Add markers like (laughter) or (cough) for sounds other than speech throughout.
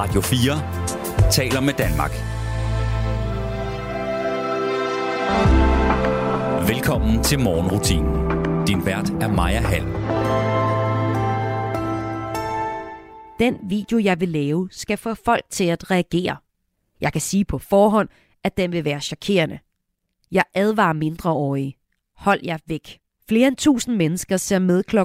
Radio 4 taler med Danmark. Velkommen til morgenrutinen. Din vært er Maja Hall. Den video, jeg vil lave, skal få folk til at reagere. Jeg kan sige på forhånd, at den vil være chokerende. Jeg advarer mindreårige. Hold jer væk. Flere end 1000 mennesker ser med kl.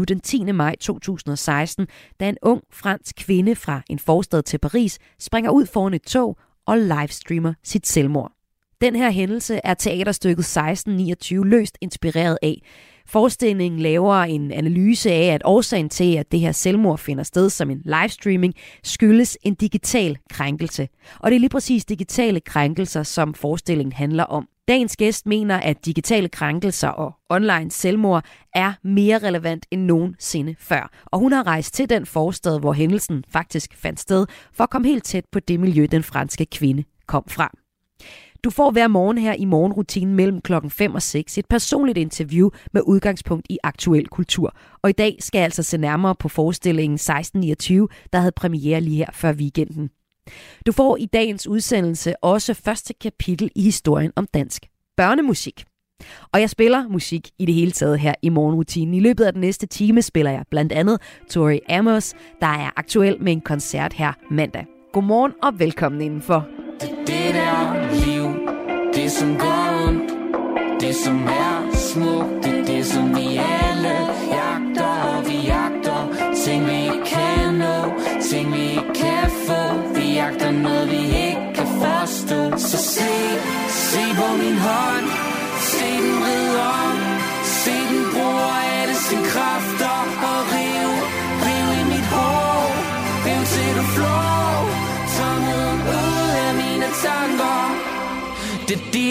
16.29 den 10. maj 2016, da en ung fransk kvinde fra en forstad til Paris springer ud foran et tog og livestreamer sit selvmord. Den her hændelse er teaterstykket 1629 løst inspireret af. Forestillingen laver en analyse af, at årsagen til, at det her selvmord finder sted som en livestreaming, skyldes en digital krænkelse. Og det er lige præcis digitale krænkelser, som forestillingen handler om. Dagens gæst mener, at digitale krænkelser og online selvmord er mere relevant end nogensinde før. Og hun har rejst til den forstad, hvor hændelsen faktisk fandt sted, for at komme helt tæt på det miljø, den franske kvinde kom fra. Du får hver morgen her i morgenrutinen mellem klokken 5 og 6 et personligt interview med udgangspunkt i aktuel kultur. Og i dag skal jeg altså se nærmere på forestillingen 1629, der havde premiere lige her før weekenden. Du får i dagens udsendelse også første kapitel i historien om dansk børnemusik. Og jeg spiller musik i det hele taget her i morgenrutinen. I løbet af den næste time spiller jeg blandt andet Tori Amos, der er aktuel med en koncert her mandag. Godmorgen og velkommen indenfor. Det, det der liv, det som går ondt, det som er smukt, det det som vi alle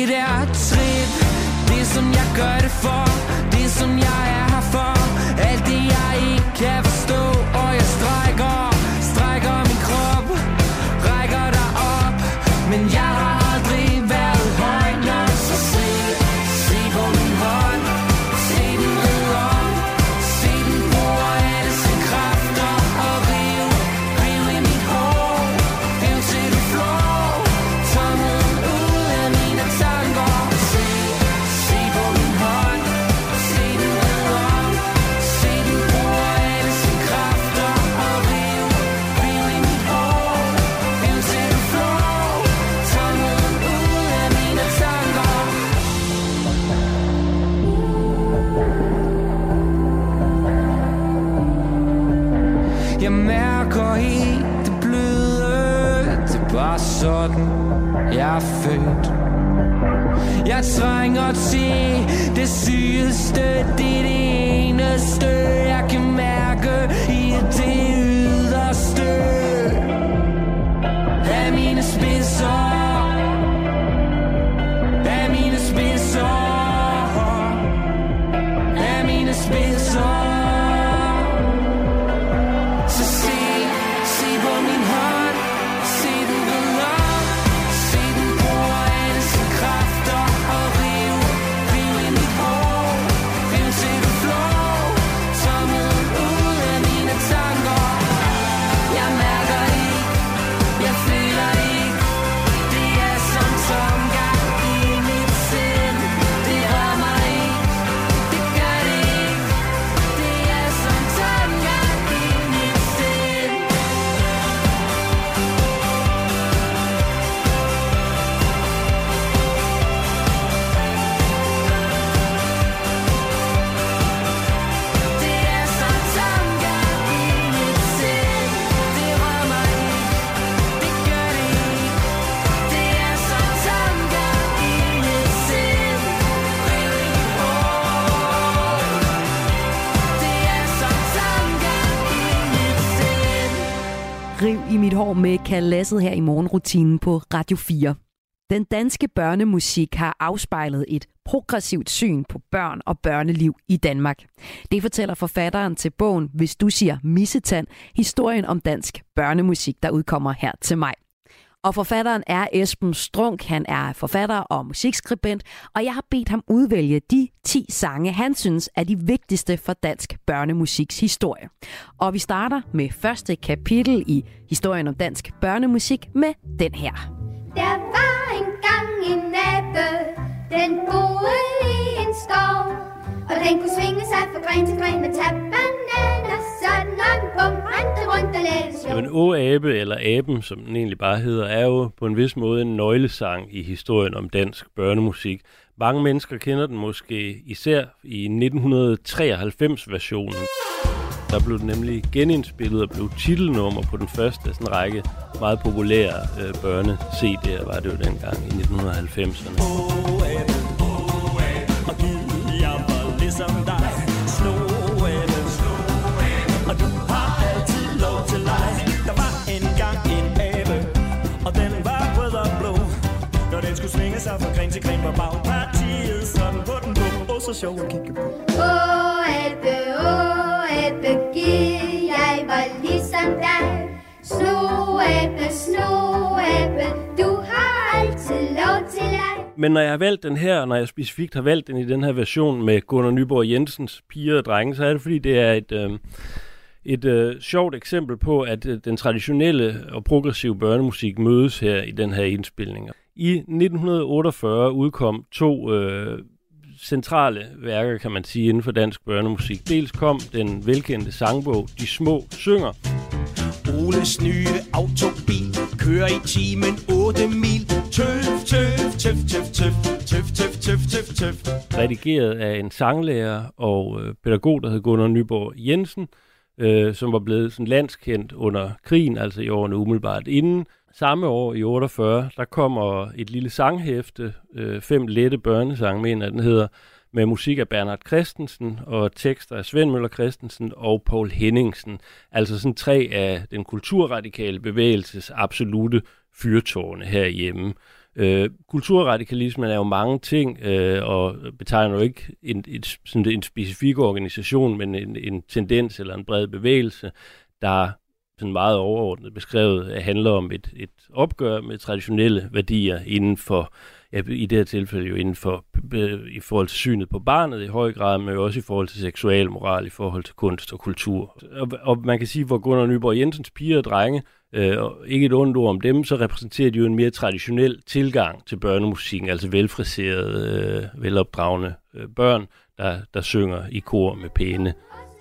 Det der trip. Det som jeg gør det for. Jeg er født. Jeg trænger til det sygeste Det er det eneste Jeg kan mærke i det yderste. Af mine spidser. Af mine spidser. Af mine spidser. I med kalasset her i morgenrutinen på Radio 4. Den danske børnemusik har afspejlet et progressivt syn på børn og børneliv i Danmark. Det fortæller forfatteren til bogen Hvis du siger missetand, historien om dansk børnemusik, der udkommer her til mig. Og forfatteren er Esben Strunk. Han er forfatter og musikskribent, og jeg har bedt ham udvælge de 10 sange, han synes er de vigtigste for dansk børnemusiks historie. Og vi starter med første kapitel i historien om dansk børnemusik med den her. Der var engang en abe, den boede i en skov. Og den kunne svinge sig fra gren til gren med tage rundt og sjov. Jamen, Å Abe, eller Aben, som den egentlig bare hedder, er jo på en vis måde en nøglesang i historien om dansk børnemusik. Mange mennesker kender den måske især i 1993-versionen. Der blev den nemlig genindspillet og blev titelnummer på den første af sådan en række meget populære øh, børne-CD'er, var det jo dengang i 1990'erne. Og Gud, jeg til gren Var bagpartiet sådan på den blå Åh, så sjov at kigge på Åh, Ebbe, åh, Ebbe, giv, jeg var ligesom dig. Sno, Ebbe, sno, Ebbe, du har altid lov til leg. Men når jeg har valgt den her, og når jeg specifikt har valgt den i den her version med Gunnar Nyborg Jensens piger og drenge, så er det fordi, det er et, øh, et øh, sjovt eksempel på, at øh, den traditionelle og progressive børnemusik mødes her i den her indspilning. I 1948 udkom to øh, centrale værker, kan man sige, inden for dansk børnemusik. Dels kom den velkendte sangbog De Små Synger, Oles nye autobil Kører i timen 8 mil Tøf, tøf, tøf, tøf, tøf Tøf, tøf, tøf, tøf, tøf redigeret af en sanglærer og øh, pædagog, der hed Gunnar Nyborg Jensen, øh, som var blevet sådan landskendt under krigen, altså i årene umiddelbart inden. Samme år i 48, der kommer et lille sanghæfte, øh, fem lette børnesange, mener den hedder, med musik af Bernhard Christensen og tekster af Svend Møller Christensen og Paul Henningsen. Altså sådan tre af den kulturradikale bevægelses absolute fyrtårne herhjemme. Øh, kulturradikalismen er jo mange ting, øh, og betegner jo ikke en, et, sådan en specifik organisation, men en, en tendens eller en bred bevægelse, der sådan meget overordnet beskrevet handler om et, et opgør med traditionelle værdier inden for, ja, i det her tilfælde jo inden for, øh, i forhold til synet på barnet i høj grad, men jo også i forhold til seksual moral, i forhold til kunst og kultur. Og, og man kan sige, hvor Gunnar Nyborg Jensens piger og drenge, øh, og ikke et ondt ord om dem, så repræsenterer de jo en mere traditionel tilgang til børnemusikken, altså velfriserede, øh, velopdragende øh, børn, der, der synger i kor med pæne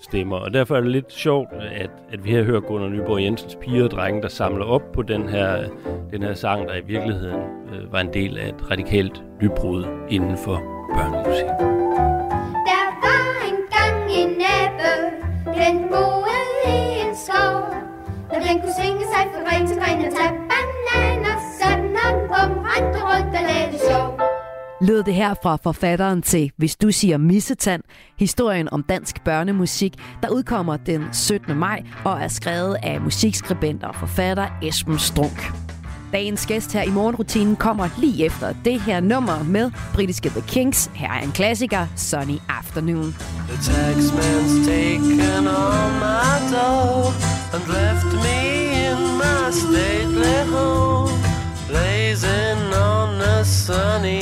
stemmer. Og derfor er det lidt sjovt, at, at vi her hører Gunnar Nyborg Jensens piger og drenge, der samler op på den her, den her sang, der i virkeligheden øh, var en del af et radikalt nybrud inden for børnemusik. Der var engang en abe, den boede i en skov. Og den kunne synge sig fra gren til gren og tage bananer, sådan om bum, rendte rundt og lavede sjov lød det her fra forfatteren til Hvis du siger missetand, historien om dansk børnemusik, der udkommer den 17. maj og er skrevet af musikskribent og forfatter Esben Strunk. Dagens gæst her i morgenrutinen kommer lige efter det her nummer med britiske The Kings. Her er en klassiker, Sunny Afternoon. The taxman's taken all my dough and left me in my stately home, blazing on a sunny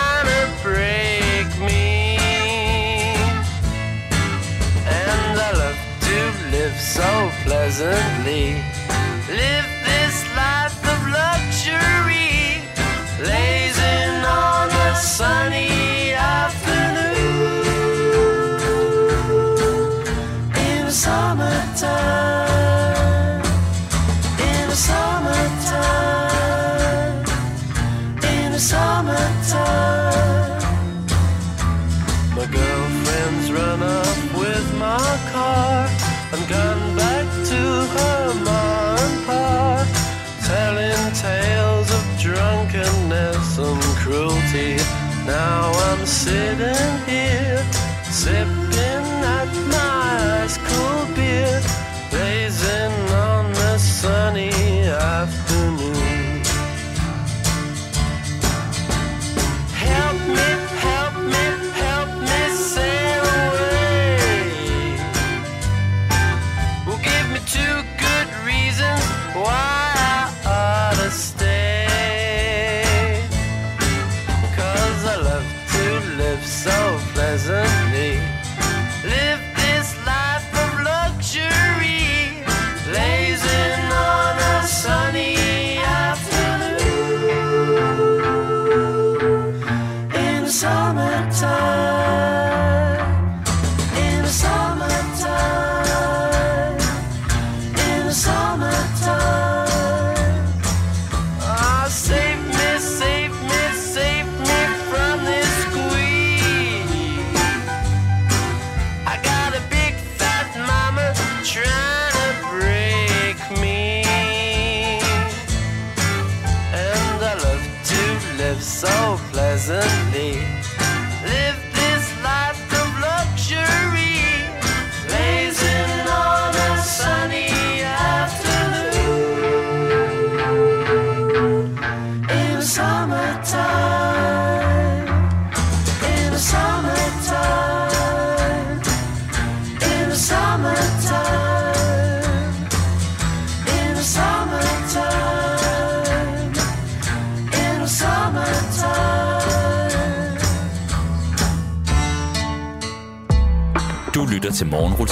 pleasantly. Live this life of luxury, blazing on a sunny afternoon. In the summertime, Now I'm sitting here, sipping so pleasantly. Live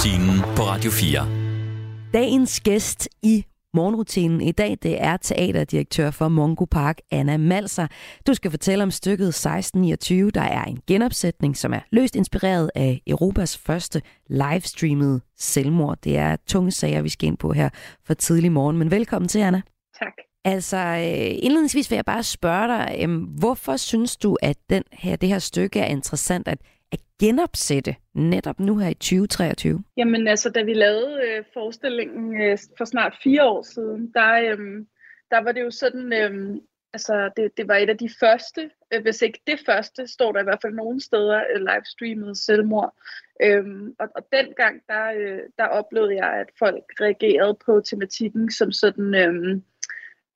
morgenrutinen på Radio 4. Dagens gæst i morgenrutinen i dag, det er teaterdirektør for Mongo Park, Anna Malser. Du skal fortælle om stykket 1629, der er en genopsætning, som er løst inspireret af Europas første livestreamede selvmord. Det er tunge sager, vi skal ind på her for tidlig morgen, men velkommen til, Anna. Tak. Altså, øh, indledningsvis vil jeg bare spørge dig, øhm, hvorfor synes du, at den her, det her stykke er interessant at, at genopsætte netop nu her i 2023? Jamen altså, da vi lavede øh, forestillingen øh, for snart fire år siden, der, øh, der var det jo sådan, øh, altså det, det var et af de første, øh, hvis ikke det første, står der i hvert fald nogle steder øh, livestreamet selvmord. Øhm, og, og dengang, der, øh, der oplevede jeg, at folk reagerede på tematikken som sådan øh,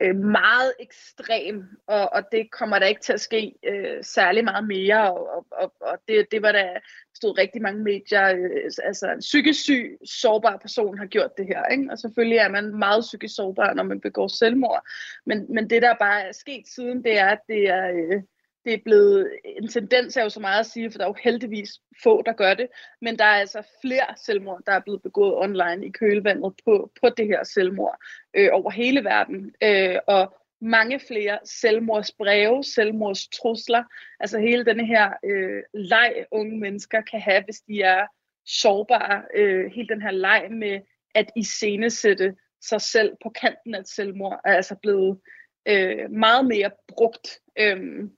øh, meget ekstrem, og, og det kommer der ikke til at ske øh, særlig meget mere, og, og, og, og det, det var der stod rigtig mange medier, øh, altså en psykisk syg, sårbar person har gjort det her, ikke? og selvfølgelig er man meget psykisk sårbar, når man begår selvmord, men, men det der bare er sket siden, det er, at det er, øh, det er blevet, en tendens er jo så meget at sige, for der er jo heldigvis få, der gør det, men der er altså flere selvmord, der er blevet begået online i kølvandet på, på det her selvmord øh, over hele verden. Øh, og mange flere selvmordsbreve, selvmordstrusler, altså hele denne her øh, leg, unge mennesker kan have, hvis de er sårbare. Øh, hele den her leg med at iscenesætte sig selv på kanten af et selvmord, er altså blevet øh, meget mere brugt, øh,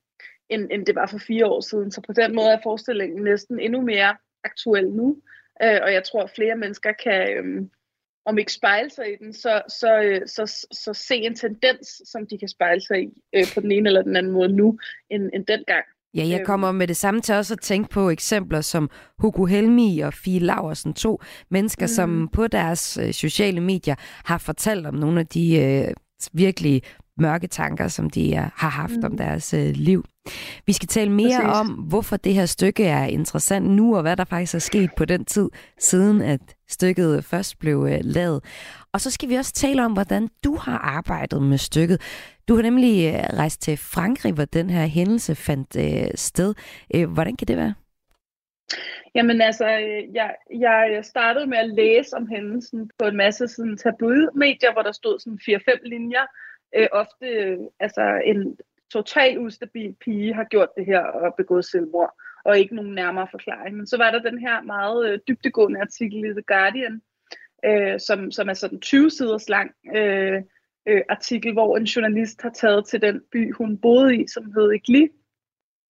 end, end det var for fire år siden. Så på den måde er forestillingen næsten endnu mere aktuel nu, øh, og jeg tror, at flere mennesker kan... Øh, om ikke spejle sig i den, så, så, øh, så, så, se en tendens, som de kan spejle sig i øh, på den ene eller den anden måde nu, end, end dengang. Ja, jeg kommer med det samme til også at tænke på eksempler som Hugo Helmi og Fie Laversen, to mennesker, mm. som på deres øh, sociale medier har fortalt om nogle af de øh, virkelig mørke tanker, som de øh, har haft mm. om deres øh, liv. Vi skal tale mere Præcis. om, hvorfor det her stykke er interessant nu, og hvad der faktisk er sket på den tid, siden at stykket først blev øh, lavet. Og så skal vi også tale om, hvordan du har arbejdet med stykket. Du har nemlig øh, rejst til Frankrig, hvor den her hændelse fandt øh, sted. Øh, hvordan kan det være? Jamen altså, øh, jeg, jeg startede med at læse om hændelsen på en masse sådan tabloid-medier, hvor der stod sådan 4-5 linjer. Øh, ofte øh, altså en total ustabil pige har gjort det her og begået selvmord, og ikke nogen nærmere forklaring. Men så var der den her meget øh, dybtegående artikel i The Guardian, øh, som, som er sådan 20 siders lang øh, øh, artikel, hvor en journalist har taget til den by, hun boede i, som hed Igli,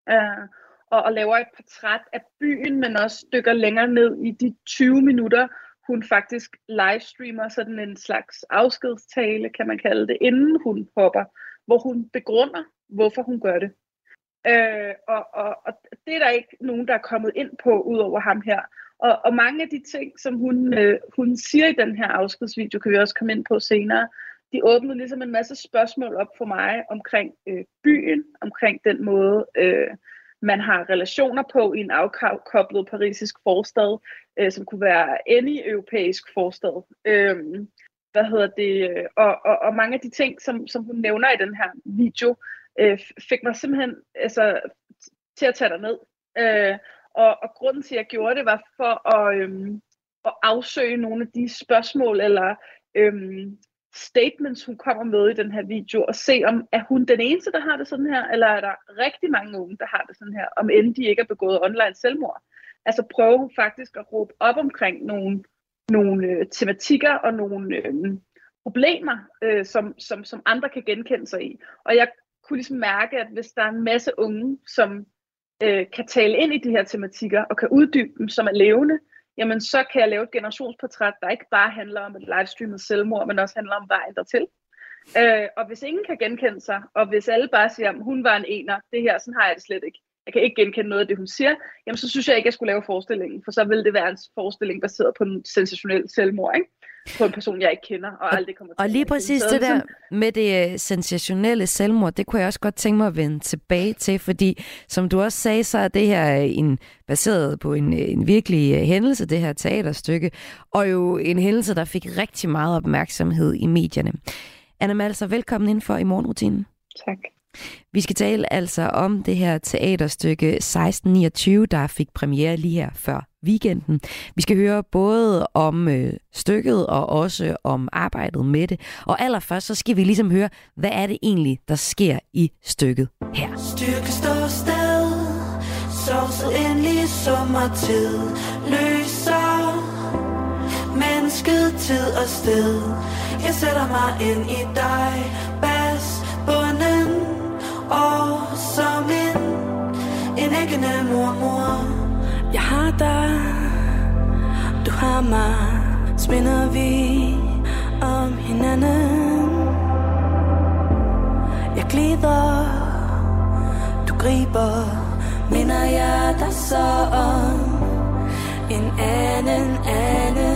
øh, og, og laver et portræt af byen, men også dykker længere ned i de 20 minutter, hun faktisk livestreamer sådan en slags afskedstale, kan man kalde det, inden hun hopper, hvor hun begrunder, hvorfor hun gør det. Øh, og, og, og det er der ikke nogen, der er kommet ind på, ud over ham her. Og, og mange af de ting, som hun, øh, hun siger i den her afskedsvideo, kan vi også komme ind på senere, de åbnede ligesom en masse spørgsmål op for mig omkring øh, byen, omkring den måde, øh, man har relationer på i en afkoblet parisisk forstad, øh, som kunne være any europæisk forstad. Øh, hvad hedder det? Og, og, og mange af de ting, som, som hun nævner i den her video, øh, fik mig simpelthen altså, til at tage ned. Øh, og, og grunden til, at jeg gjorde det, var for at, øh, at afsøge nogle af de spørgsmål eller øh, statements, hun kommer med i den her video, og se om, er hun den eneste, der har det sådan her, eller er der rigtig mange unge, der har det sådan her, om end de ikke er begået online selvmord. Altså prøve faktisk at råbe op omkring nogle, nogle øh, tematikker og nogle øh, problemer, øh, som, som, som andre kan genkende sig i. Og jeg kunne ligesom mærke, at hvis der er en masse unge, som øh, kan tale ind i de her tematikker og kan uddybe dem, som er levende, jamen så kan jeg lave et generationsportræt, der ikke bare handler om et livestreamet selvmord, men også handler om vejen dertil. Øh, og hvis ingen kan genkende sig, og hvis alle bare siger, at hun var en ener, det her, sådan har jeg det slet ikke. Jeg kan ikke genkende noget af det, hun siger, jamen så synes jeg ikke, at jeg skulle lave forestillingen, for så ville det være en forestilling baseret på en sensationel selvmord, ikke? På en person, jeg ikke kender og, aldrig kommer til Og lige præcis det der med det øh, sensationelle selvmord, det kunne jeg også godt tænke mig at vende tilbage til, fordi som du også sagde, så er det her en, baseret på en, en virkelig øh, hændelse, det her teaterstykke, og jo en hændelse, der fik rigtig meget opmærksomhed i medierne. Anna Malser, velkommen ind for i morgenrutinen. Tak. Vi skal tale altså om det her teaterstykke 1629, der fik premiere lige her før weekenden. Vi skal høre både om øh, stykket og også om arbejdet med det. Og allerførst så skal vi ligesom høre, hvad er det egentlig, der sker i stykket her. Styrke står sted, sovset endelig sommertid, løser mennesket tid og sted. Jeg sætter mig ind i dig, bas bundet år som en, en æggende mormor. Jeg har dig, du har mig. Spinder vi om hinanden? Jeg glider, du griber Minder jeg dig så om. En anden, anden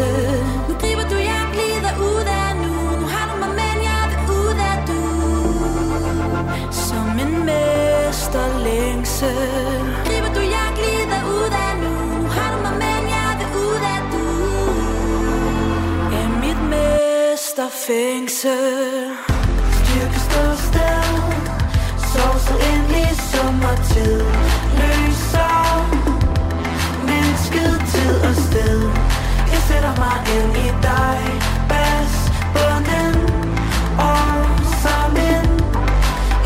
følelse Nu griber du, jeg glider ud af nu Nu har du mig, men jeg vil ud af du Som en mester længsel Griber du, jeg glider ud af nu Nu har du mig, men jeg vil ud af du Er mit mester fængsel Styrke står sted Sovset ind i sommertid Løser mennesket tid og sted mig ind i dig. Bas bunden Og som en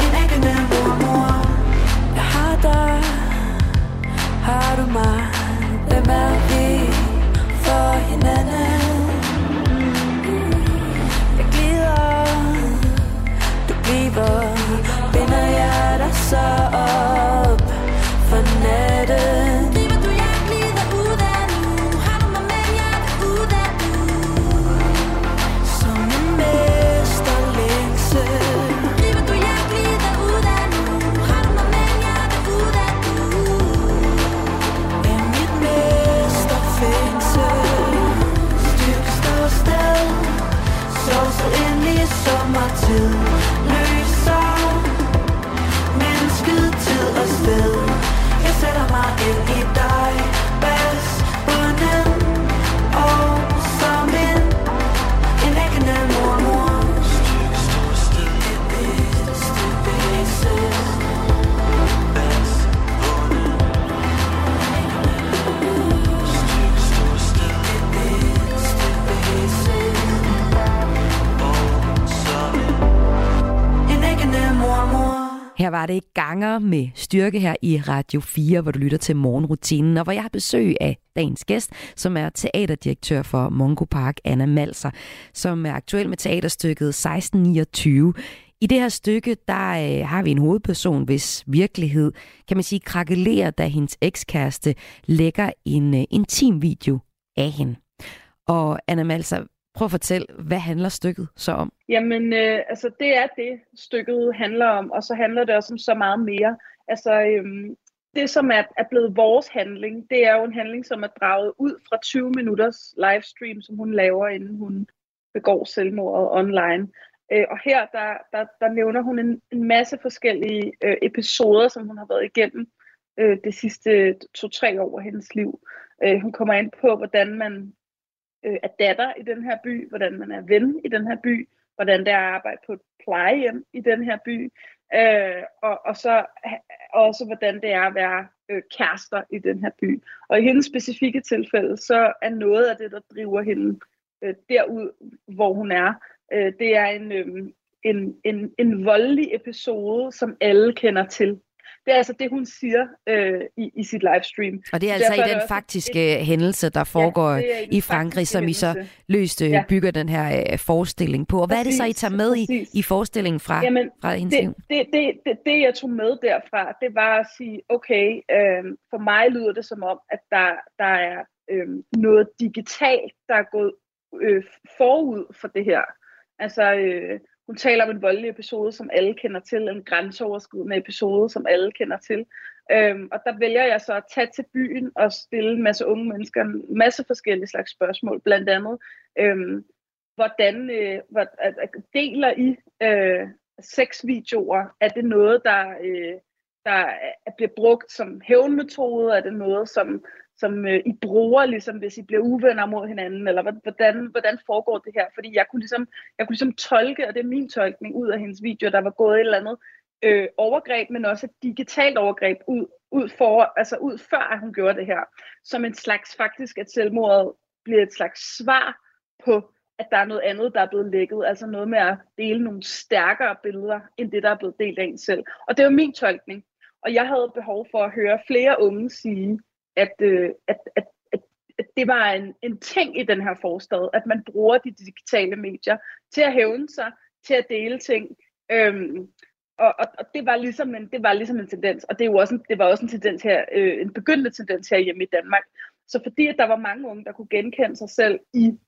En æggende mormor. Jeg har dig. Har du mig? Hvem er vi for hinanden? Jeg glider. Du bliver. Binder jeg dig så op For natten? Ind i sommertid Her var det ganger med styrke her i Radio 4, hvor du lytter til morgenrutinen, og hvor jeg har besøg af dagens gæst, som er teaterdirektør for Mongo Park, Anna Malser, som er aktuel med teaterstykket 1629 I det her stykke, der øh, har vi en hovedperson, hvis virkelighed, kan man sige, krakelerer, da hendes ekskæreste lægger en øh, intim video af hende. Og Anna Malser, prøv at fortælle, hvad handler stykket så om? Jamen, øh, altså det er det, stykket handler om, og så handler det også om så meget mere. Altså, øhm, det som er, er blevet vores handling, det er jo en handling, som er draget ud fra 20 minutters livestream, som hun laver, inden hun begår selvmordet online. Øh, og her, der, der, der nævner hun en, en masse forskellige øh, episoder, som hun har været igennem øh, det sidste to-tre år af hendes liv. Øh, hun kommer ind på, hvordan man øh, er datter i den her by, hvordan man er ven i den her by, hvordan det er at arbejde på et plejehjem i den her by, øh, og, og så også hvordan det er at være øh, kærester i den her by. Og i hendes specifikke tilfælde, så er noget af det, der driver hende øh, derud, hvor hun er, øh, det er en, øh, en, en, en voldelig episode, som alle kender til. Det er altså det, hun siger øh, i, i sit livestream. Og det er altså Derfor i den også faktiske et, hændelse, der foregår er i Frankrig, som I så hændelse. løst øh, Ja. bygger den her øh, forestilling på. Og hvad er det så, I Præcis, tager med i, præcis. i forestillingen fra, Jamen, fra hendes det, det, det, det, det, jeg tog med derfra, det var at sige, okay, øh, for mig lyder det som om, at der, der er øh, noget digitalt, der er gået øh, forud for det her. Altså, øh, hun taler om en voldelig episode, som alle kender til, en grænseoverskridende episode, som alle kender til. Øhm, og der vælger jeg så at tage til byen og stille en masse unge mennesker en masse forskellige slags spørgsmål. Blandt andet, øhm, hvordan øh, hvad, at, at deler I øh, sexvideoer? Er det noget, der, øh, der bliver brugt som hævnmetode? Er det noget, som, som øh, I bruger, ligesom, hvis I bliver uvenner mod hinanden? Eller hvordan, hvordan foregår det her? Fordi jeg kunne, ligesom, jeg kunne ligesom tolke, og det er min tolkning, ud af hendes video, der var gået et eller andet øh, overgreb, men også et digitalt overgreb ud, ud, for, altså ud før, at hun gjorde det her. Som en slags faktisk, at selvmordet bliver et slags svar på, at der er noget andet, der er blevet lækket. Altså noget med at dele nogle stærkere billeder, end det, der er blevet delt af en selv. Og det var min tolkning. Og jeg havde behov for at høre flere unge sige, at, øh, at, at, at, at det var en, en ting i den her forstad, at man bruger de digitale medier til at hævne sig, til at dele ting. Øhm, og, og, og det var ligesom en det var ligesom en tendens, og det er jo også en, det var også en tendens her, øh, en begyndende tendens her hjemme i Danmark. Så fordi at der var mange unge, der kunne genkende sig selv i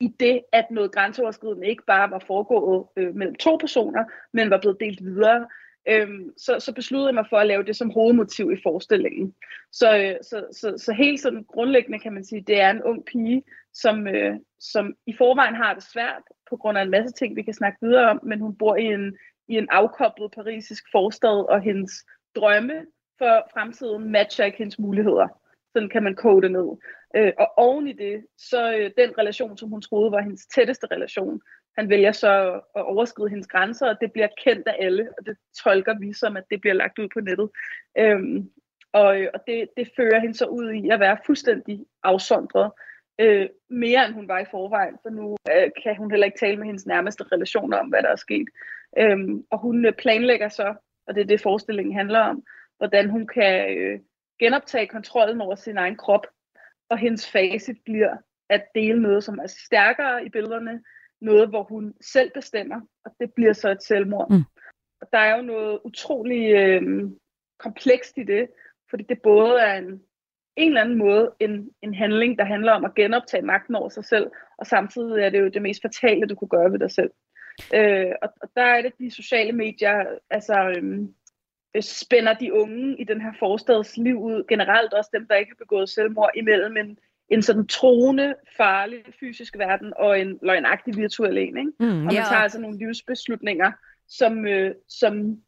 i det, at noget grænseoverskridende ikke bare var foregået øh, mellem to personer, men var blevet delt videre, øhm, så, så besluttede jeg mig for at lave det som hovedmotiv i forestillingen. Så, øh, så, så, så helt sådan grundlæggende kan man sige, det er en ung pige, som, øh, som i forvejen har det svært på grund af en masse ting, vi kan snakke videre om, men hun bor i en, i en afkoblet parisisk forstad, og hendes drømme for fremtiden matcher ikke hendes muligheder. Sådan kan man kode det ned. Øh, og oven i det, så øh, den relation, som hun troede var hendes tætteste relation, han vælger så at overskride hendes grænser, og det bliver kendt af alle, og det tolker vi som, at det bliver lagt ud på nettet. Øhm, og og det, det fører hende så ud i at være fuldstændig afsondret, øh, mere end hun var i forvejen, for nu øh, kan hun heller ikke tale med hendes nærmeste relationer om, hvad der er sket. Øhm, og hun øh, planlægger så, og det er det forestillingen handler om, hvordan hun kan øh, genoptage kontrollen over sin egen krop, og hendes facit bliver at dele noget, som er stærkere i billederne, noget, hvor hun selv bestemmer, og det bliver så et selvmord. Mm. Og der er jo noget utrolig øh, komplekst i det, fordi det både er en, en eller anden måde en, en handling, der handler om at genoptage magten over sig selv, og samtidig er det jo det mest fatale, du kunne gøre ved dig selv. Øh, og, og der er det de sociale medier, altså øhm, øh, spænder de unge i den her forstads liv ud, generelt også dem, der ikke har begået selvmord, imellem en, en sådan troende, farlig fysisk verden og en løgnagtig virtuel en. Ikke? Mm, Og man tager altså nogle livsbeslutninger, som, øh, som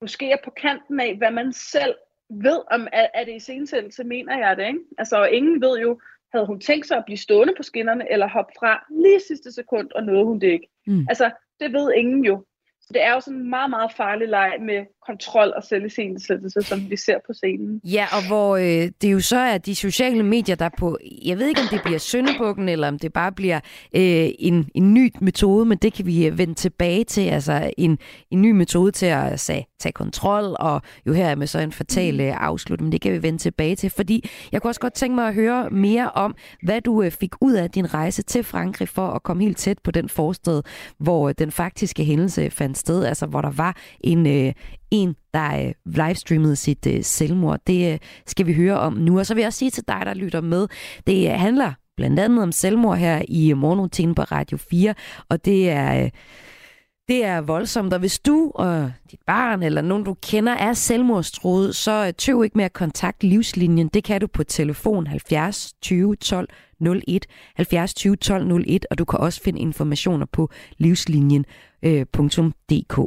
måske er på kanten af, hvad man selv ved om, er, er det i sensættelse, mener jeg det, ikke? Altså, ingen ved jo, havde hun tænkt sig at blive stående på skinnerne, eller hoppe fra lige sidste sekund, og nåede hun det ikke. Mm. Altså, det ved ingen jo. Så det er jo sådan en meget, meget farlig leg med kontrol og selvisensættelse, som vi ser på scenen. Ja, og hvor øh, det jo så er de sociale medier, der på, jeg ved ikke om det bliver søndebukken, eller om det bare bliver øh, en, en ny metode, men det kan vi øh, vende tilbage til, altså en, en ny metode til at sag, tage kontrol, og jo her er med så en fatal øh, afslutning, men det kan vi vende tilbage til, fordi jeg kunne også godt tænke mig at høre mere om, hvad du øh, fik ud af din rejse til Frankrig for at komme helt tæt på den forstad, hvor øh, den faktiske hændelse fandt andet sted, altså hvor der var en, øh, en der øh, livestreamede sit øh, selvmord. Det øh, skal vi høre om nu. Og så vil jeg også sige til dig, der lytter med, det øh, handler blandt andet om selvmord her i morgenrutinen på Radio 4, og det er... Øh, det er voldsomt, og hvis du og dit barn eller nogen, du kender, er selvmordstroet, så øh, tøv ikke med at kontakte Livslinjen. Det kan du på telefon 70 20 12 01, 70 20 12 01, og du kan også finde informationer på livslinjen.dk. Øh,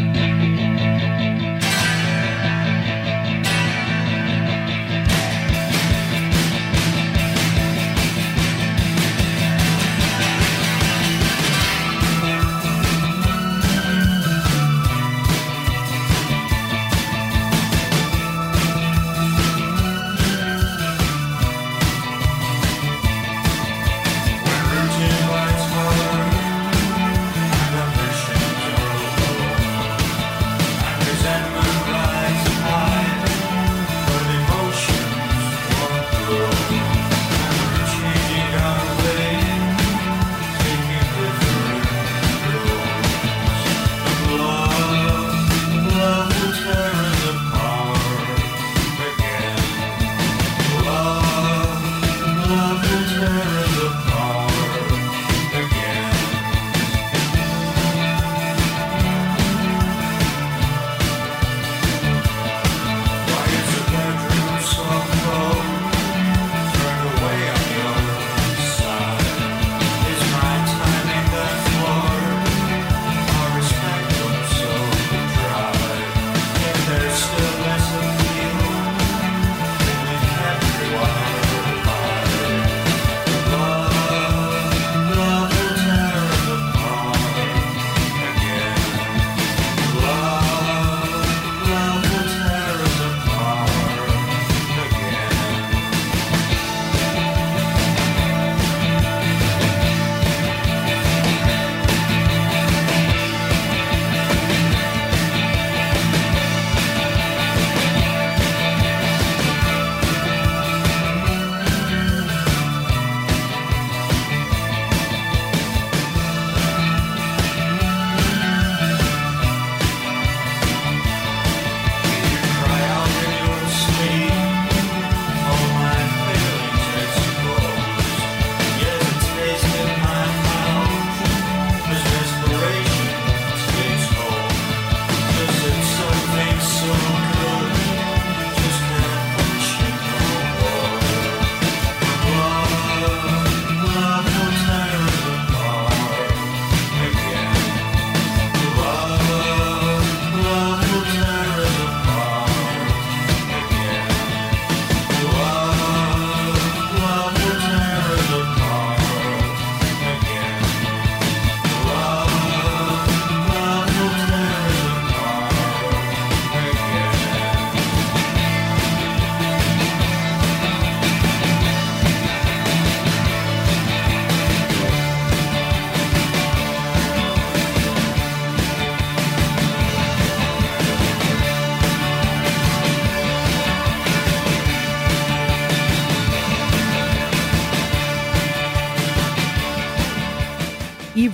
I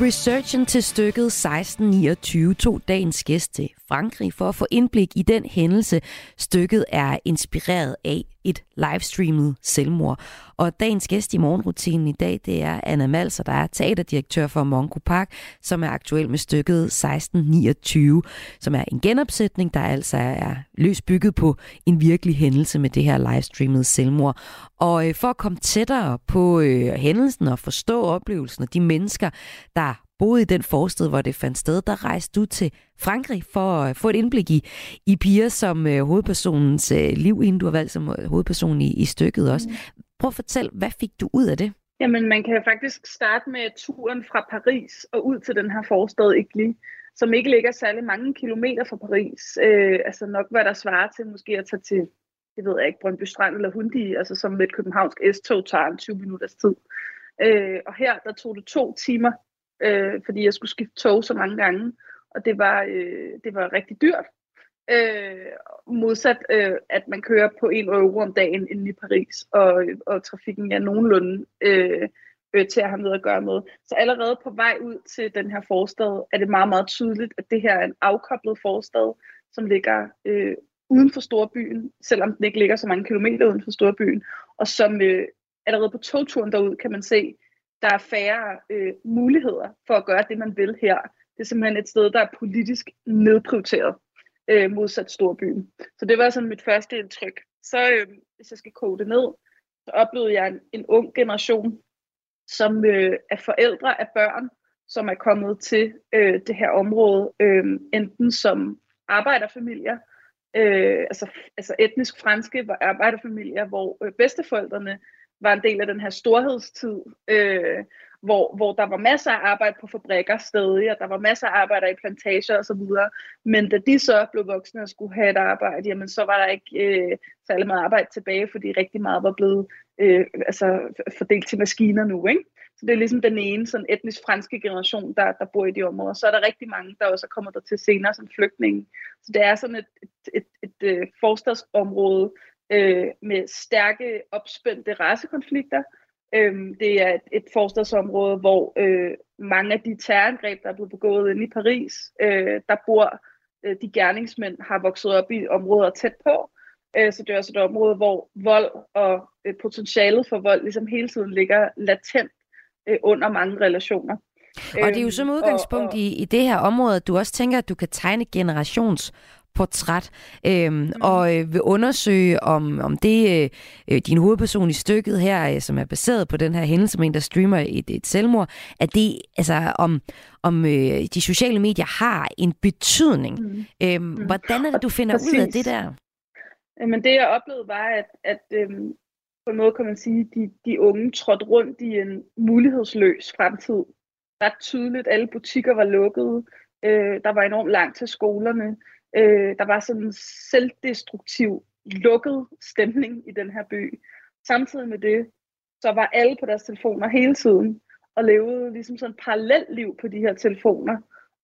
researchen til stykket 1629 tog dagens gæst til Frankrig for at få indblik i den hændelse. Stykket er inspireret af et livestreamet selvmord. Og dagens gæst i morgenrutinen i dag, det er Anna Malser, der er teaterdirektør for Mongo Park, som er aktuel med stykket 1629, som er en genopsætning, der altså er løs bygget på en virkelig hændelse med det her livestreamede selvmord. Og øh, for at komme tættere på øh, hændelsen og forstå oplevelsen af de mennesker, der boede i den forsted, hvor det fandt sted, der rejste du til Frankrig for at øh, få et indblik i, i piger som øh, hovedpersonens øh, liv, inden du har valgt som øh, hovedperson i, i stykket også. Mm. Prøv at fortælle, hvad fik du ud af det? Jamen, man kan faktisk starte med turen fra Paris og ud til den her forstad Igli, som ikke ligger særlig mange kilometer fra Paris. Øh, altså nok, hvad der svarer til måske at tage til, det ved jeg ikke, Brøndby Strand eller Hundi, altså som med et københavnsk S-tog tager en 20 minutters tid. Øh, og her, der tog det to timer, øh, fordi jeg skulle skifte tog så mange gange, og det var, øh, det var rigtig dyrt. Øh, modsat øh, at man kører på en euro om dagen ind i Paris, og, og trafikken er nogenlunde øh, øh, til at have noget at gøre med. Så allerede på vej ud til den her forstad, er det meget, meget tydeligt, at det her er en afkoblet forstad, som ligger øh, uden for storbyen, selvom den ikke ligger så mange kilometer uden for storbyen, og som øh, allerede på togturen derud kan man se, der er færre øh, muligheder for at gøre det, man vil her. Det er simpelthen et sted, der er politisk nedprioriteret øh, modsat storbyen. Så det var sådan mit første indtryk. Så øh, hvis jeg skal koge det ned, så oplevede jeg en, en ung generation, som øh, er forældre af børn, som er kommet til øh, det her område, øh, enten som arbejderfamilier, øh, altså, altså etnisk franske arbejderfamilier, hvor øh, bedsteforældrene var en del af den her storhedstid, øh, hvor, hvor der var masser af arbejde på fabrikker stadig, og der var masser af arbejde i plantager osv. Men da de så blev voksne og skulle have et arbejde, jamen så var der ikke øh, særlig meget arbejde tilbage, fordi rigtig meget var blevet øh, altså, fordelt til maskiner nu. Ikke? Så det er ligesom den ene sådan etnisk franske generation, der, der bor i de områder. Så er der rigtig mange, der også kommer der til senere som flygtninge. Så det er sådan et, et, et, et, et forstadsområde øh, med stærke opspændte racekonflikter, Øhm, det er et, et forstadsområde, hvor øh, mange af de terrorangreb, der er blevet begået inde i Paris, øh, der bor øh, de gerningsmænd, har vokset op i områder tæt på. Øh, så det er også et område, hvor vold og øh, potentialet for vold ligesom hele tiden ligger latent øh, under mange relationer. Og det er jo som udgangspunkt og, og, i, i det her område, at du også tænker, at du kan tegne generations portræt, øhm, mm. og øh, vil undersøge, om, om det øh, din hovedperson i stykket her, øh, som er baseret på den her hændelse med en, der streamer et, et selvmord, at det, altså, om, om øh, de sociale medier har en betydning. Mm. Mm. Hvordan er det, du finder Præcis. ud af det der? Jamen det, jeg oplevede, var, at, at øhm, på en måde kan man sige, de, de unge trådte rundt i en mulighedsløs fremtid. Ret tydeligt, alle butikker var lukkede. Øh, der var enormt langt til skolerne. Øh, der var sådan en selvdestruktiv, lukket stemning i den her by. Samtidig med det, så var alle på deres telefoner hele tiden, og levede ligesom sådan et parallelt liv på de her telefoner,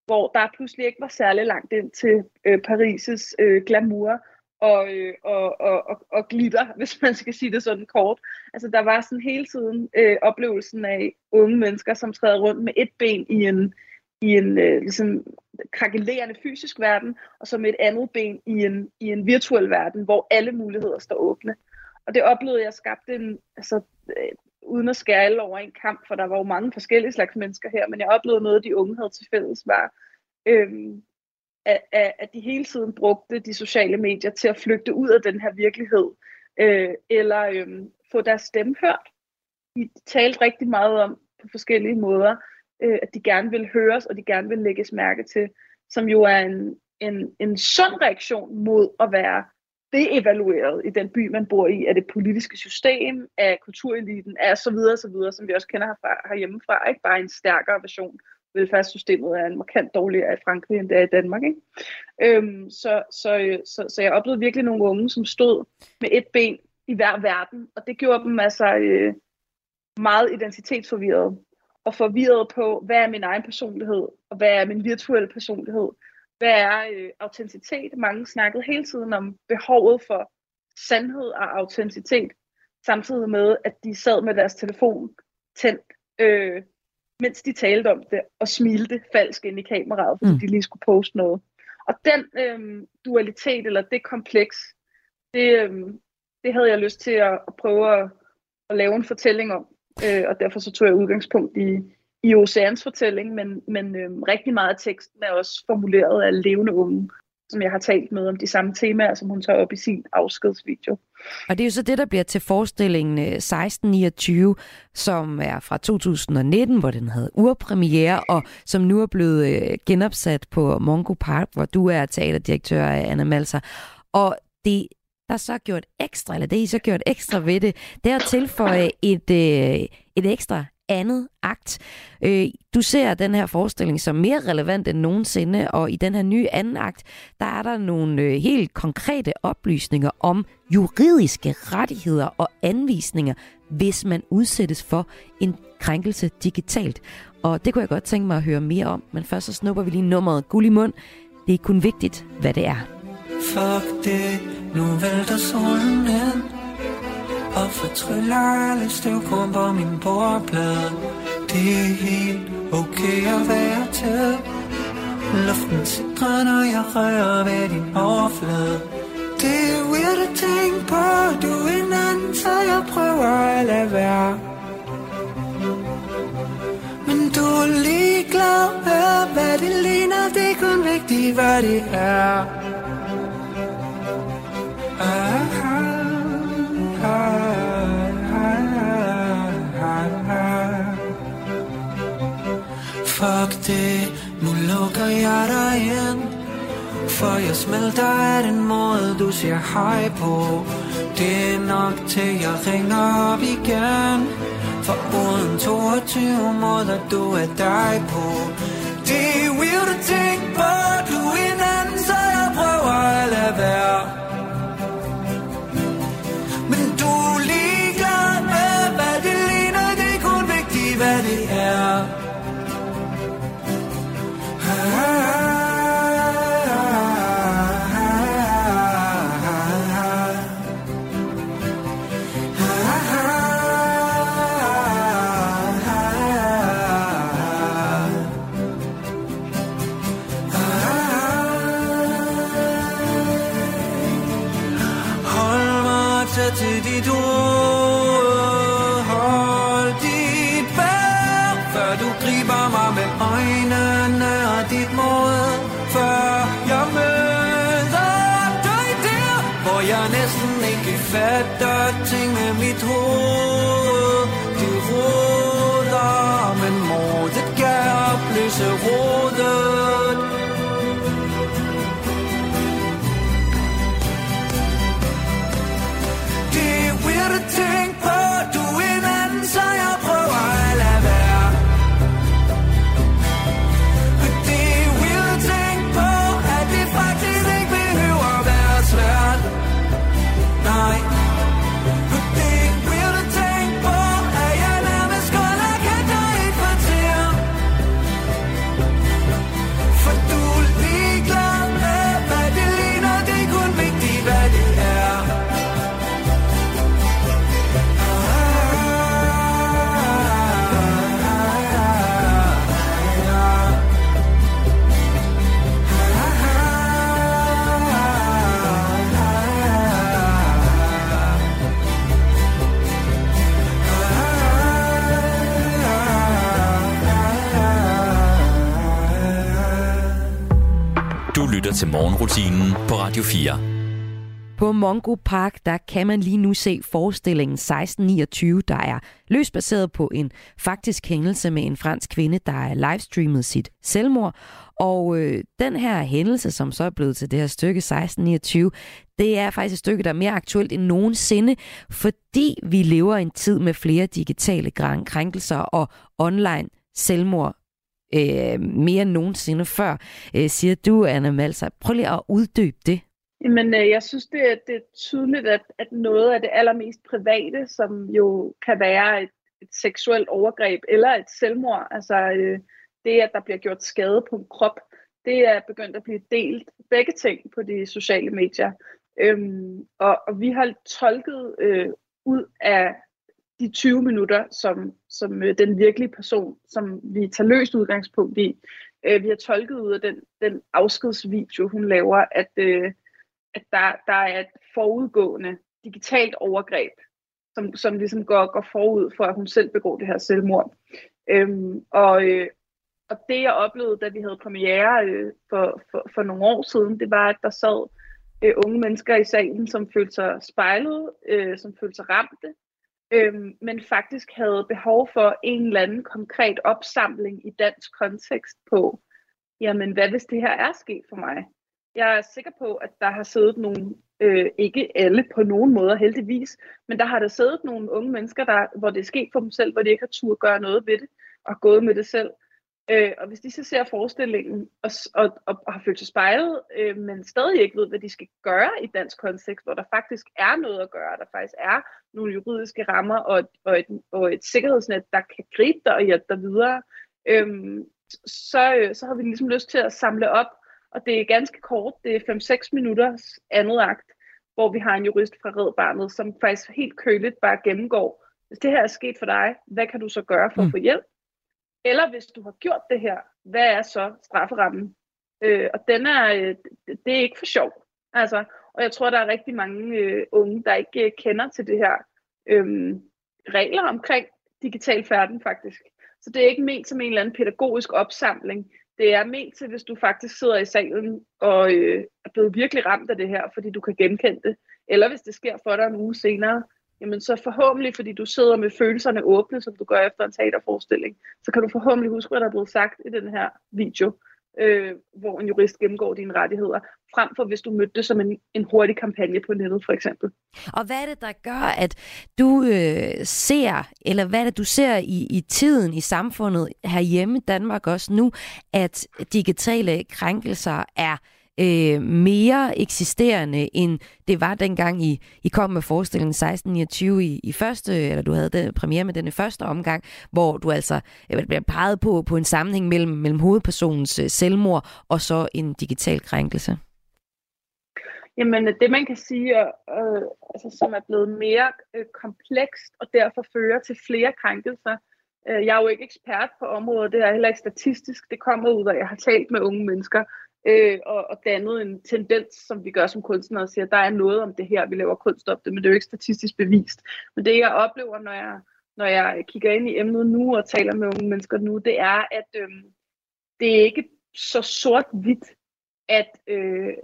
hvor der pludselig ikke var særlig langt ind til øh, Paris' øh, glamour og, øh, og, og, og, og glitter, (laughs) hvis man skal sige det sådan kort. Altså der var sådan hele tiden øh, oplevelsen af unge mennesker, som træder rundt med et ben i en, i en øh, ligesom, krakelerende fysisk verden, og så med et andet ben i en, i en virtuel verden, hvor alle muligheder står åbne. Og det oplevede jeg skabte en, altså, øh, uden at skære alle over en kamp, for der var jo mange forskellige slags mennesker her, men jeg oplevede noget, de unge havde til fælles, var, øh, at, at de hele tiden brugte de sociale medier til at flygte ud af den her virkelighed, øh, eller øh, få deres stemme hørt. De talte rigtig meget om på forskellige måder, øh, at de gerne vil høres, og de gerne vil lægges mærke til, som jo er en, en, en sund reaktion mod at være deevalueret i den by, man bor i, af det politiske system, af kultureliten, af så videre, så videre, som vi også kender herfra, herhjemmefra. Ikke bare en stærkere version. Velfærdssystemet er en markant dårligere i Frankrig, end det er i Danmark. Ikke? Øhm, så, så, øh, så, så jeg oplevede virkelig nogle unge, som stod med et ben i hver verden, og det gjorde dem altså øh, meget identitetsforvirret og forvirret på, hvad er min egen personlighed, og hvad er min virtuelle personlighed, hvad er øh, autenticitet. Mange snakkede hele tiden om behovet for sandhed og autenticitet, samtidig med, at de sad med deres telefon tændt, øh, mens de talte om det, og smilte falsk ind i kameraet, fordi mm. de lige skulle poste noget. Og den øh, dualitet, eller det kompleks, det, øh, det havde jeg lyst til at, at prøve at, at lave en fortælling om øh, og derfor så tog jeg udgangspunkt i, i Oceans fortælling, men, men øh, rigtig meget af teksten er også formuleret af levende unge, som jeg har talt med om de samme temaer, som hun tager op i sin afskedsvideo. Og det er jo så det, der bliver til forestillingen øh, 1629, som er fra 2019, hvor den havde urpremiere, og som nu er blevet øh, genopsat på Mongo Park, hvor du er teaterdirektør, Anna Malser. Og det der så gjort ekstra, eller det I så gjort ekstra ved det, det er at tilføje et, øh, et ekstra andet akt. Øh, du ser den her forestilling som mere relevant end nogensinde, og i den her nye anden akt, der er der nogle øh, helt konkrete oplysninger om juridiske rettigheder og anvisninger, hvis man udsættes for en krænkelse digitalt. Og det kunne jeg godt tænke mig at høre mere om, men først så snupper vi lige nummeret Guld i mund. Det er kun vigtigt, hvad det er. Fuck det, nu vælter solen ind Og fortryller alle støvkorn på min bordplade. Det er helt okay at være til. Luften sidder, når jeg rører ved din overflade. Det er weird at tænke på, du er en anden, så jeg prøver at lade være. Men du er ligeglad med, hvad det ligner, det er kun vigtigt, hvad det er. Fuck det, nu lukker jeg dig ind. For jeg smelter af den måde, du siger hej på. Det er nok til, jeg ringer op igen. For uden 22 måder, du er dig på. Det er weird at tænke på, du er en anden, så jeg prøver at lade være. Lytter til morgenrutinen på Radio 4. På Mongo Park, der kan man lige nu se forestillingen 1629, der er løst baseret på en faktisk hændelse med en fransk kvinde, der er livestreamet sit selvmord. Og øh, den her hændelse, som så er blevet til det her stykke 1629, det er faktisk et stykke, der er mere aktuelt end nogensinde, fordi vi lever i en tid med flere digitale krænkelser og online selvmord øh, mere end nogensinde før, øh, siger du, Anna Malser. Prøv lige at uddybe det. Jamen, øh, jeg synes, det er, det er tydeligt, at, at noget af det allermest private, som jo kan være et, et seksuelt overgreb eller et selvmord, altså øh, det, at der bliver gjort skade på en krop, det er begyndt at blive delt begge ting på de sociale medier. Øhm, og, og vi har tolket øh, ud af de 20 minutter, som, som øh, den virkelige person, som vi tager løst udgangspunkt i, øh, vi har tolket ud af den, den afskedsvideo, hun laver, at, øh, at der, der er et forudgående digitalt overgreb, som, som ligesom går, går forud for, at hun selv begår det her selvmord. Øhm, og, øh, og det jeg oplevede, da vi havde premiere øh, for, for, for nogle år siden, det var, at der sad øh, unge mennesker i salen, som følte sig spejlet, øh, som følte sig ramte, øh, men faktisk havde behov for en eller anden konkret opsamling i dansk kontekst på, jamen hvad hvis det her er sket for mig? Jeg er sikker på, at der har siddet nogle Øh, ikke alle på nogen måder, heldigvis. Men der har der siddet nogle unge mennesker, der, hvor det er sket for dem selv, hvor de ikke har tur gøre noget ved det, og gået med det selv. Øh, og hvis de så ser forestillingen og, og, og, og har følt sig spejlet, øh, men stadig ikke ved, hvad de skal gøre i dansk kontekst, hvor der faktisk er noget at gøre, der faktisk er nogle juridiske rammer og et, og et, og et sikkerhedsnet, der kan gribe dig og hjælpe dig videre, øh, så, så har vi ligesom lyst til at samle op, og det er ganske kort, det er 5-6 minutters andet akt, hvor vi har en jurist fra Red Barnet, som faktisk helt køligt bare gennemgår, hvis det her er sket for dig, hvad kan du så gøre for at få hjælp? Eller hvis du har gjort det her, hvad er så strafferammen? Øh, og den er, øh, det er ikke for sjov. Altså, og jeg tror, der er rigtig mange øh, unge, der ikke øh, kender til det her øh, regler omkring digital færden faktisk. Så det er ikke ment som en eller anden pædagogisk opsamling. Det er ment til, hvis du faktisk sidder i salen og øh, er blevet virkelig ramt af det her, fordi du kan genkende det. Eller hvis det sker for dig en uge senere, jamen så forhåbentlig, fordi du sidder med følelserne åbne, som du gør efter en teaterforestilling, så kan du forhåbentlig huske, hvad der er blevet sagt i den her video, øh, hvor en jurist gennemgår dine rettigheder, frem for hvis du mødte det som en, en hurtig kampagne på nettet, for eksempel. Og hvad er det, der gør, at du øh, ser, eller hvad er det, du ser i, i tiden i samfundet herhjemme i Danmark også nu, at digitale krænkelser er øh, mere eksisterende, end det var dengang I, I kom med forestillingen 1629 i, i første, eller du havde den premiere med den i første omgang, hvor du altså øh, bliver peget på, på en sammenhæng mellem, mellem hovedpersonens øh, selvmord og så en digital krænkelse. Jamen øh, det man kan sige, øh, altså, som er blevet mere øh, komplekst og derfor fører til flere krænkelser. Øh, jeg er jo ikke ekspert på området, det er heller ikke statistisk. Det kommer ud af, at jeg har talt med unge mennesker, øh, og, og dannet en tendens, som vi gør som kunstnere, og siger, der er noget om det her, vi laver kunst op det, men det er jo ikke statistisk bevist. Men det jeg oplever, når jeg, når jeg kigger ind i emnet nu og taler med unge mennesker nu, det er, at øh, det er ikke så sort-hvidt, at øh,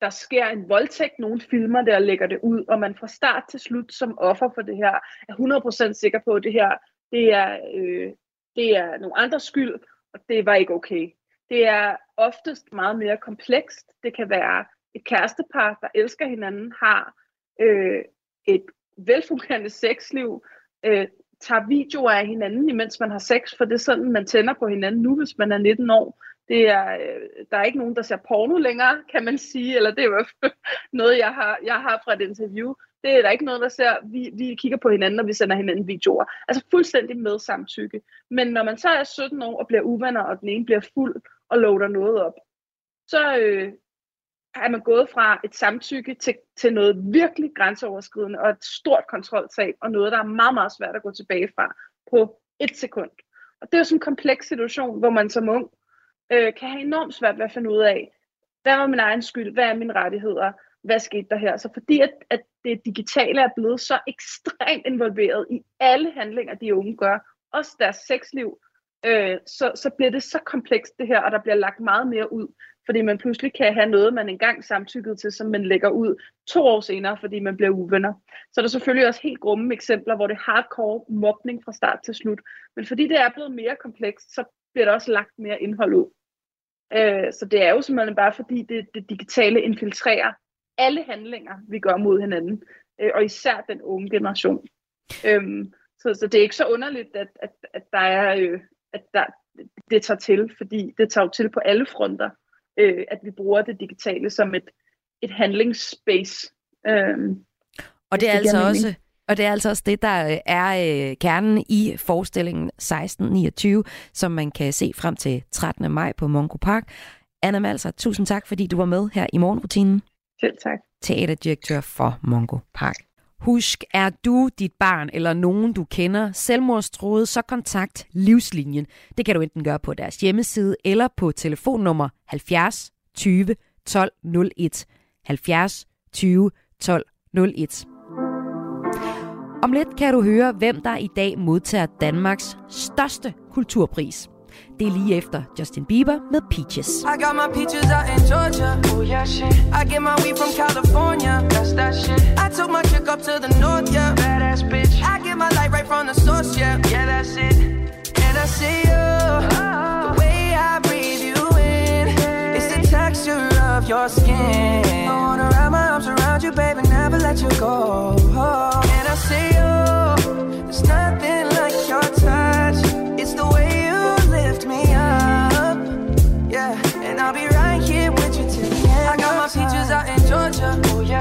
der sker en voldtægt, nogle filmer der lægger det ud, og man fra start til slut som offer for det her, er 100% sikker på, at det her det er, øh, det er nogle andres skyld, og det var ikke okay. Det er oftest meget mere komplekst. Det kan være et kærestepar, der elsker hinanden, har øh, et velfungerende sexliv, øh, tager videoer af hinanden, imens man har sex, for det er sådan, man tænder på hinanden nu, hvis man er 19 år. Det er, øh, der er ikke nogen, der ser porno længere, kan man sige, eller det er jo (laughs) noget, jeg har, jeg har fra et interview. Det er der ikke noget, der ser. Vi, vi kigger på hinanden, og vi sender hinanden videoer. Altså fuldstændig med samtykke. Men når man så er 17 år og bliver uvenner, og den ene bliver fuld og loader noget op, så øh, er man gået fra et samtykke til, til noget virkelig grænseoverskridende og et stort kontroltab, og noget, der er meget, meget svært at gå tilbage fra på et sekund. Og det er jo sådan en kompleks situation, hvor man som ung øh, kan have enormt svært ved at finde ud af, hvad var min egen skyld, hvad er mine rettigheder, hvad skete der her? Så fordi at, at det digitale er blevet så ekstremt involveret i alle handlinger, de unge gør, også deres sexliv, øh, så, så bliver det så komplekst det her, og der bliver lagt meget mere ud, fordi man pludselig kan have noget, man engang samtykkede til, som man lægger ud to år senere, fordi man bliver uvenner. Så er der selvfølgelig også helt grumme eksempler, hvor det er hardcore mobning fra start til slut. Men fordi det er blevet mere komplekst, så bliver der også lagt mere indhold ud. Øh, så det er jo simpelthen bare fordi det, det digitale infiltrerer alle handlinger, vi gør mod hinanden, øh, og især den unge generation. Øhm, så, så det er ikke så underligt, at, at, at der er, øh, at der, det tager til, fordi det tager jo til på alle fronter, øh, at vi bruger det digitale som et, et handlingsspace. Øhm, og det er altså også og det er altså også det, der er øh, kernen i forestillingen 1629, som man kan se frem til 13. maj på Mongo Park. Anna Malser, tusind tak, fordi du var med her i morgenrutinen. Selv tak. Teaterdirektør for Mongo Park. Husk, er du, dit barn eller nogen, du kender, selvmordstroet, så kontakt Livslinjen. Det kan du enten gøre på deres hjemmeside eller på telefonnummer 70 20 12 01. 70 20 12 01. Om lidt kan du høre, hvem der i dag modtager Danmarks største kulturpris. Det er lige efter Justin Bieber med Peaches. I got my peaches out in Georgia. Oh yeah, shit. I get my weed from California. That's that shit. I took my chick up to the north, yeah. Badass bitch. I get my light right from the source, yeah. Yeah, that's it. And I see you. The way I breathe you in. It's the texture of your skin. I wanna wrap my arms around you, baby never let you go. And I say, oh, there's nothing like your touch. It's the way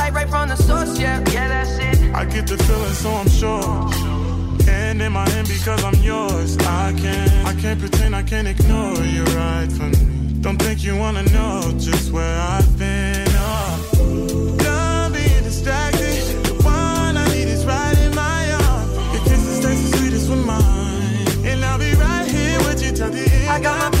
right from the source, yeah. Yeah, that's it. I get the feeling, so I'm sure. And in my hand because I'm yours. I can't, I can't pretend, I can't ignore you right from me. Don't think you wanna know just where I've been. Oh. Done being distracted. The one I need is right in my arms. Your kisses taste the sweetest with mine. And I'll be right here with you till the end. I got my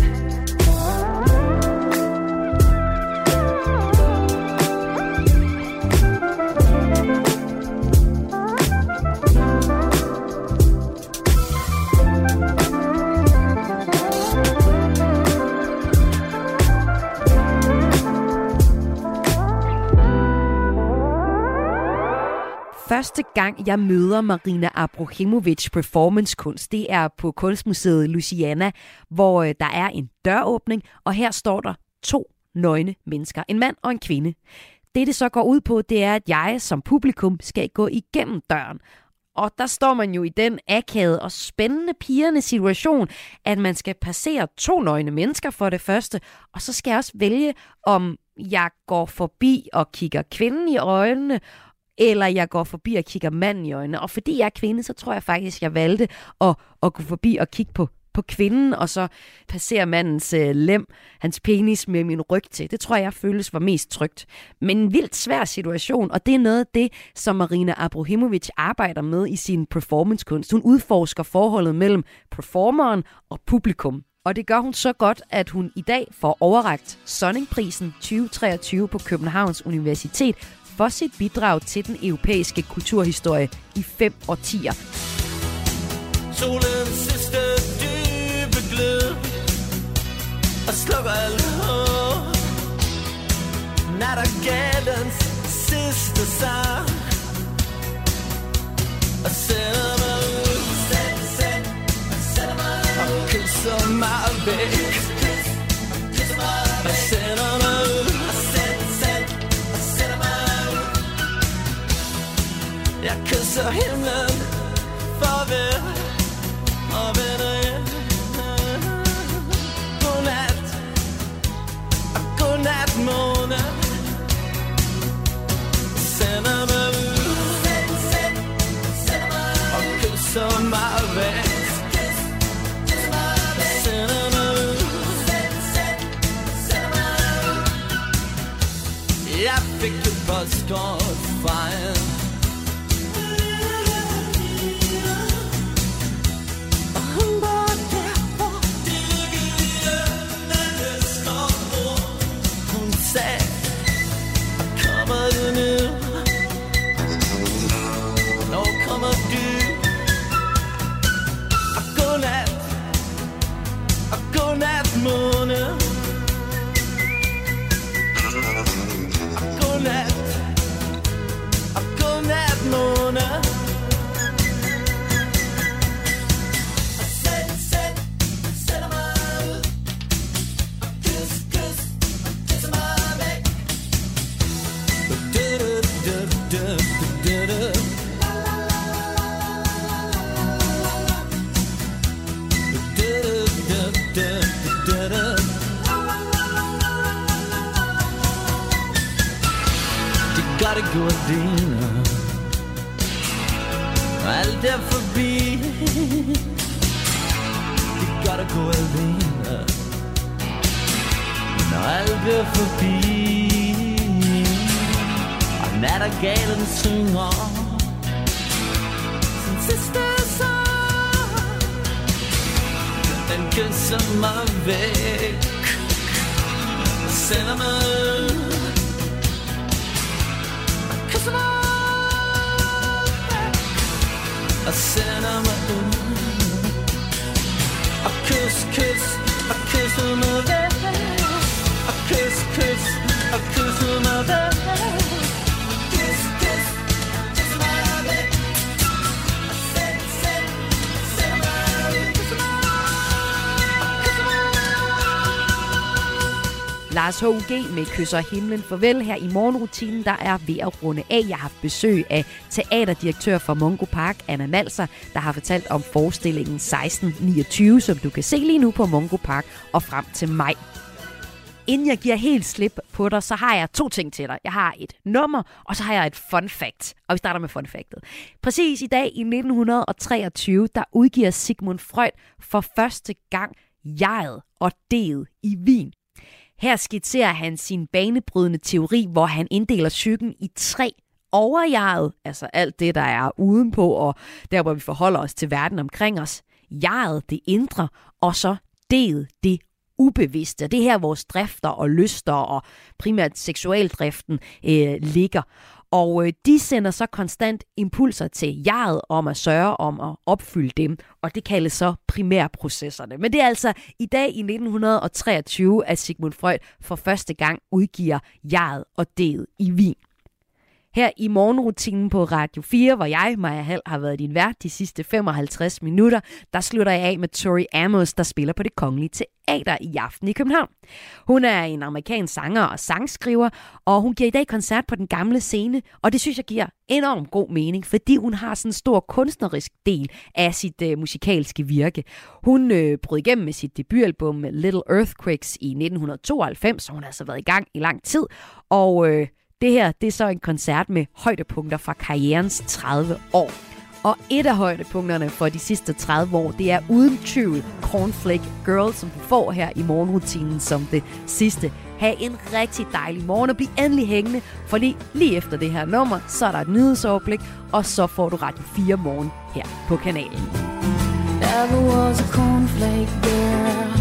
Første gang, jeg møder Marina Abramovic performancekunst, det er på Kunstmuseet Luciana, hvor øh, der er en døråbning, og her står der to nøgne mennesker, en mand og en kvinde. Det, det så går ud på, det er, at jeg som publikum skal gå igennem døren. Og der står man jo i den akavede og spændende pigerne situation, at man skal passere to nøgne mennesker for det første, og så skal jeg også vælge, om jeg går forbi og kigger kvinden i øjnene, eller jeg går forbi og kigger manden i øjnene. Og fordi jeg er kvinde, så tror jeg faktisk, jeg valgte at, at gå forbi og kigge på, på kvinden, og så passere mandens øh, lem, hans penis med min ryg til. Det tror jeg føles var mest trygt. Men en vildt svær situation, og det er noget af det, som Marina Abramovic arbejder med i sin performancekunst. Hun udforsker forholdet mellem performeren og publikum. Og det gør hun så godt, at hun i dag får overragt Sonningprisen 2023 på Københavns Universitet for sit bidrag til den europæiske kulturhistorie i fem årtier. Solen sidste dybe glød Og slukker alle håb Nattergalens sidste sang Og sender mig ud Og kysser mig væk Og sender mig Jeg kysser himlen farvel og vender hjem. Godnat og godnat måne. Sender mig ud og kysser mig væk. Sender mig ud. Jeg fik et postkort fra en mig Lars H.U.G. med Kysser himlen farvel her i morgenrutinen, der er ved at runde af. Jeg har haft besøg af teaterdirektør for Mongo Park, Anna Malser, der har fortalt om forestillingen 1629, som du kan se lige nu på Mongo Park og frem til maj. Inden jeg giver helt slip på dig, så har jeg to ting til dig. Jeg har et nummer, og så har jeg et fun fact. Og vi starter med fun factet. Præcis i dag i 1923, der udgiver Sigmund Freud for første gang jeget og det i Wien. Her skitserer han sin banebrydende teori, hvor han inddeler psyken i tre overjeget, altså alt det, der er udenpå, og der, hvor vi forholder os til verden omkring os. Jeget, det indre, og så det, det ubevidste. Det er her, vores drifter og lyster og primært seksualdriften øh, ligger. Og øh, de sender så konstant impulser til jeget om at sørge om at opfylde dem, og det kaldes så primærprocesserne. Men det er altså i dag i 1923, at Sigmund Freud for første gang udgiver jeget og det i Wien. Her i morgenrutinen på Radio 4, hvor jeg, Maja Hall, har været din vært de sidste 55 minutter, der slutter jeg af med Tori Amos, der spiller på det kongelige teater i aften i København. Hun er en amerikansk sanger og sangskriver, og hun giver i dag koncert på den gamle scene, og det synes jeg giver enormt god mening, fordi hun har sådan en stor kunstnerisk del af sit øh, musikalske virke. Hun øh, brød igennem med sit debutalbum Little Earthquakes i 1992, så hun har altså været i gang i lang tid, og øh, det her, det er så en koncert med højdepunkter fra karrierens 30 år. Og et af højdepunkterne for de sidste 30 år, det er uden tvivl Cornflake Girl, som du får her i morgenrutinen som det sidste. Ha' en rigtig dejlig morgen og bliv endelig hængende, for lige, lige efter det her nummer, så er der et nyhedsoverblik, og så får du Radio 4 morgen her på kanalen. There was a cornflake girl.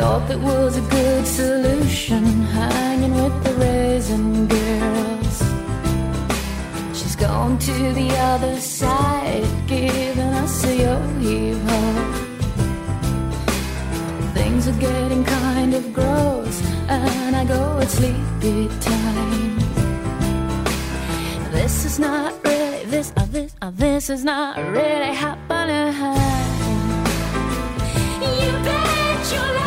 Thought that was a good solution, hanging with the raisin girls. She's gone to the other side, giving us a yo-yo. Things are getting kind of gross, and I go at sleepy time. This is not really this, uh, this, uh, this is not really happening. You bet your life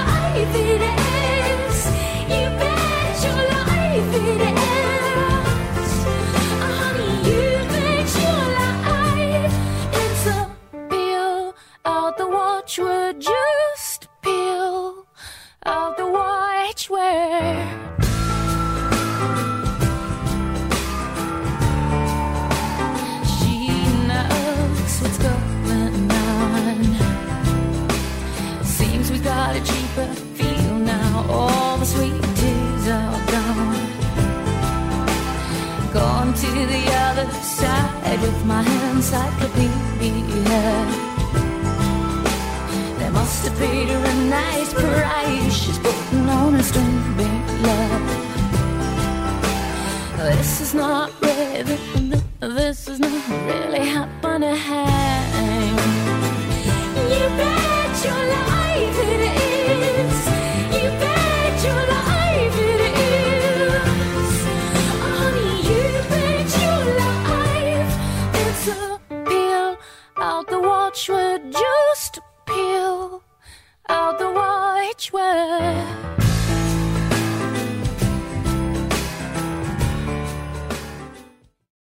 happiness. You All the sweet tears are gone. Gone to the other side with my encyclopedia. They must have been a nice price. She's putting on a stupid love. This is not really, this is not really happening. You bet. Where.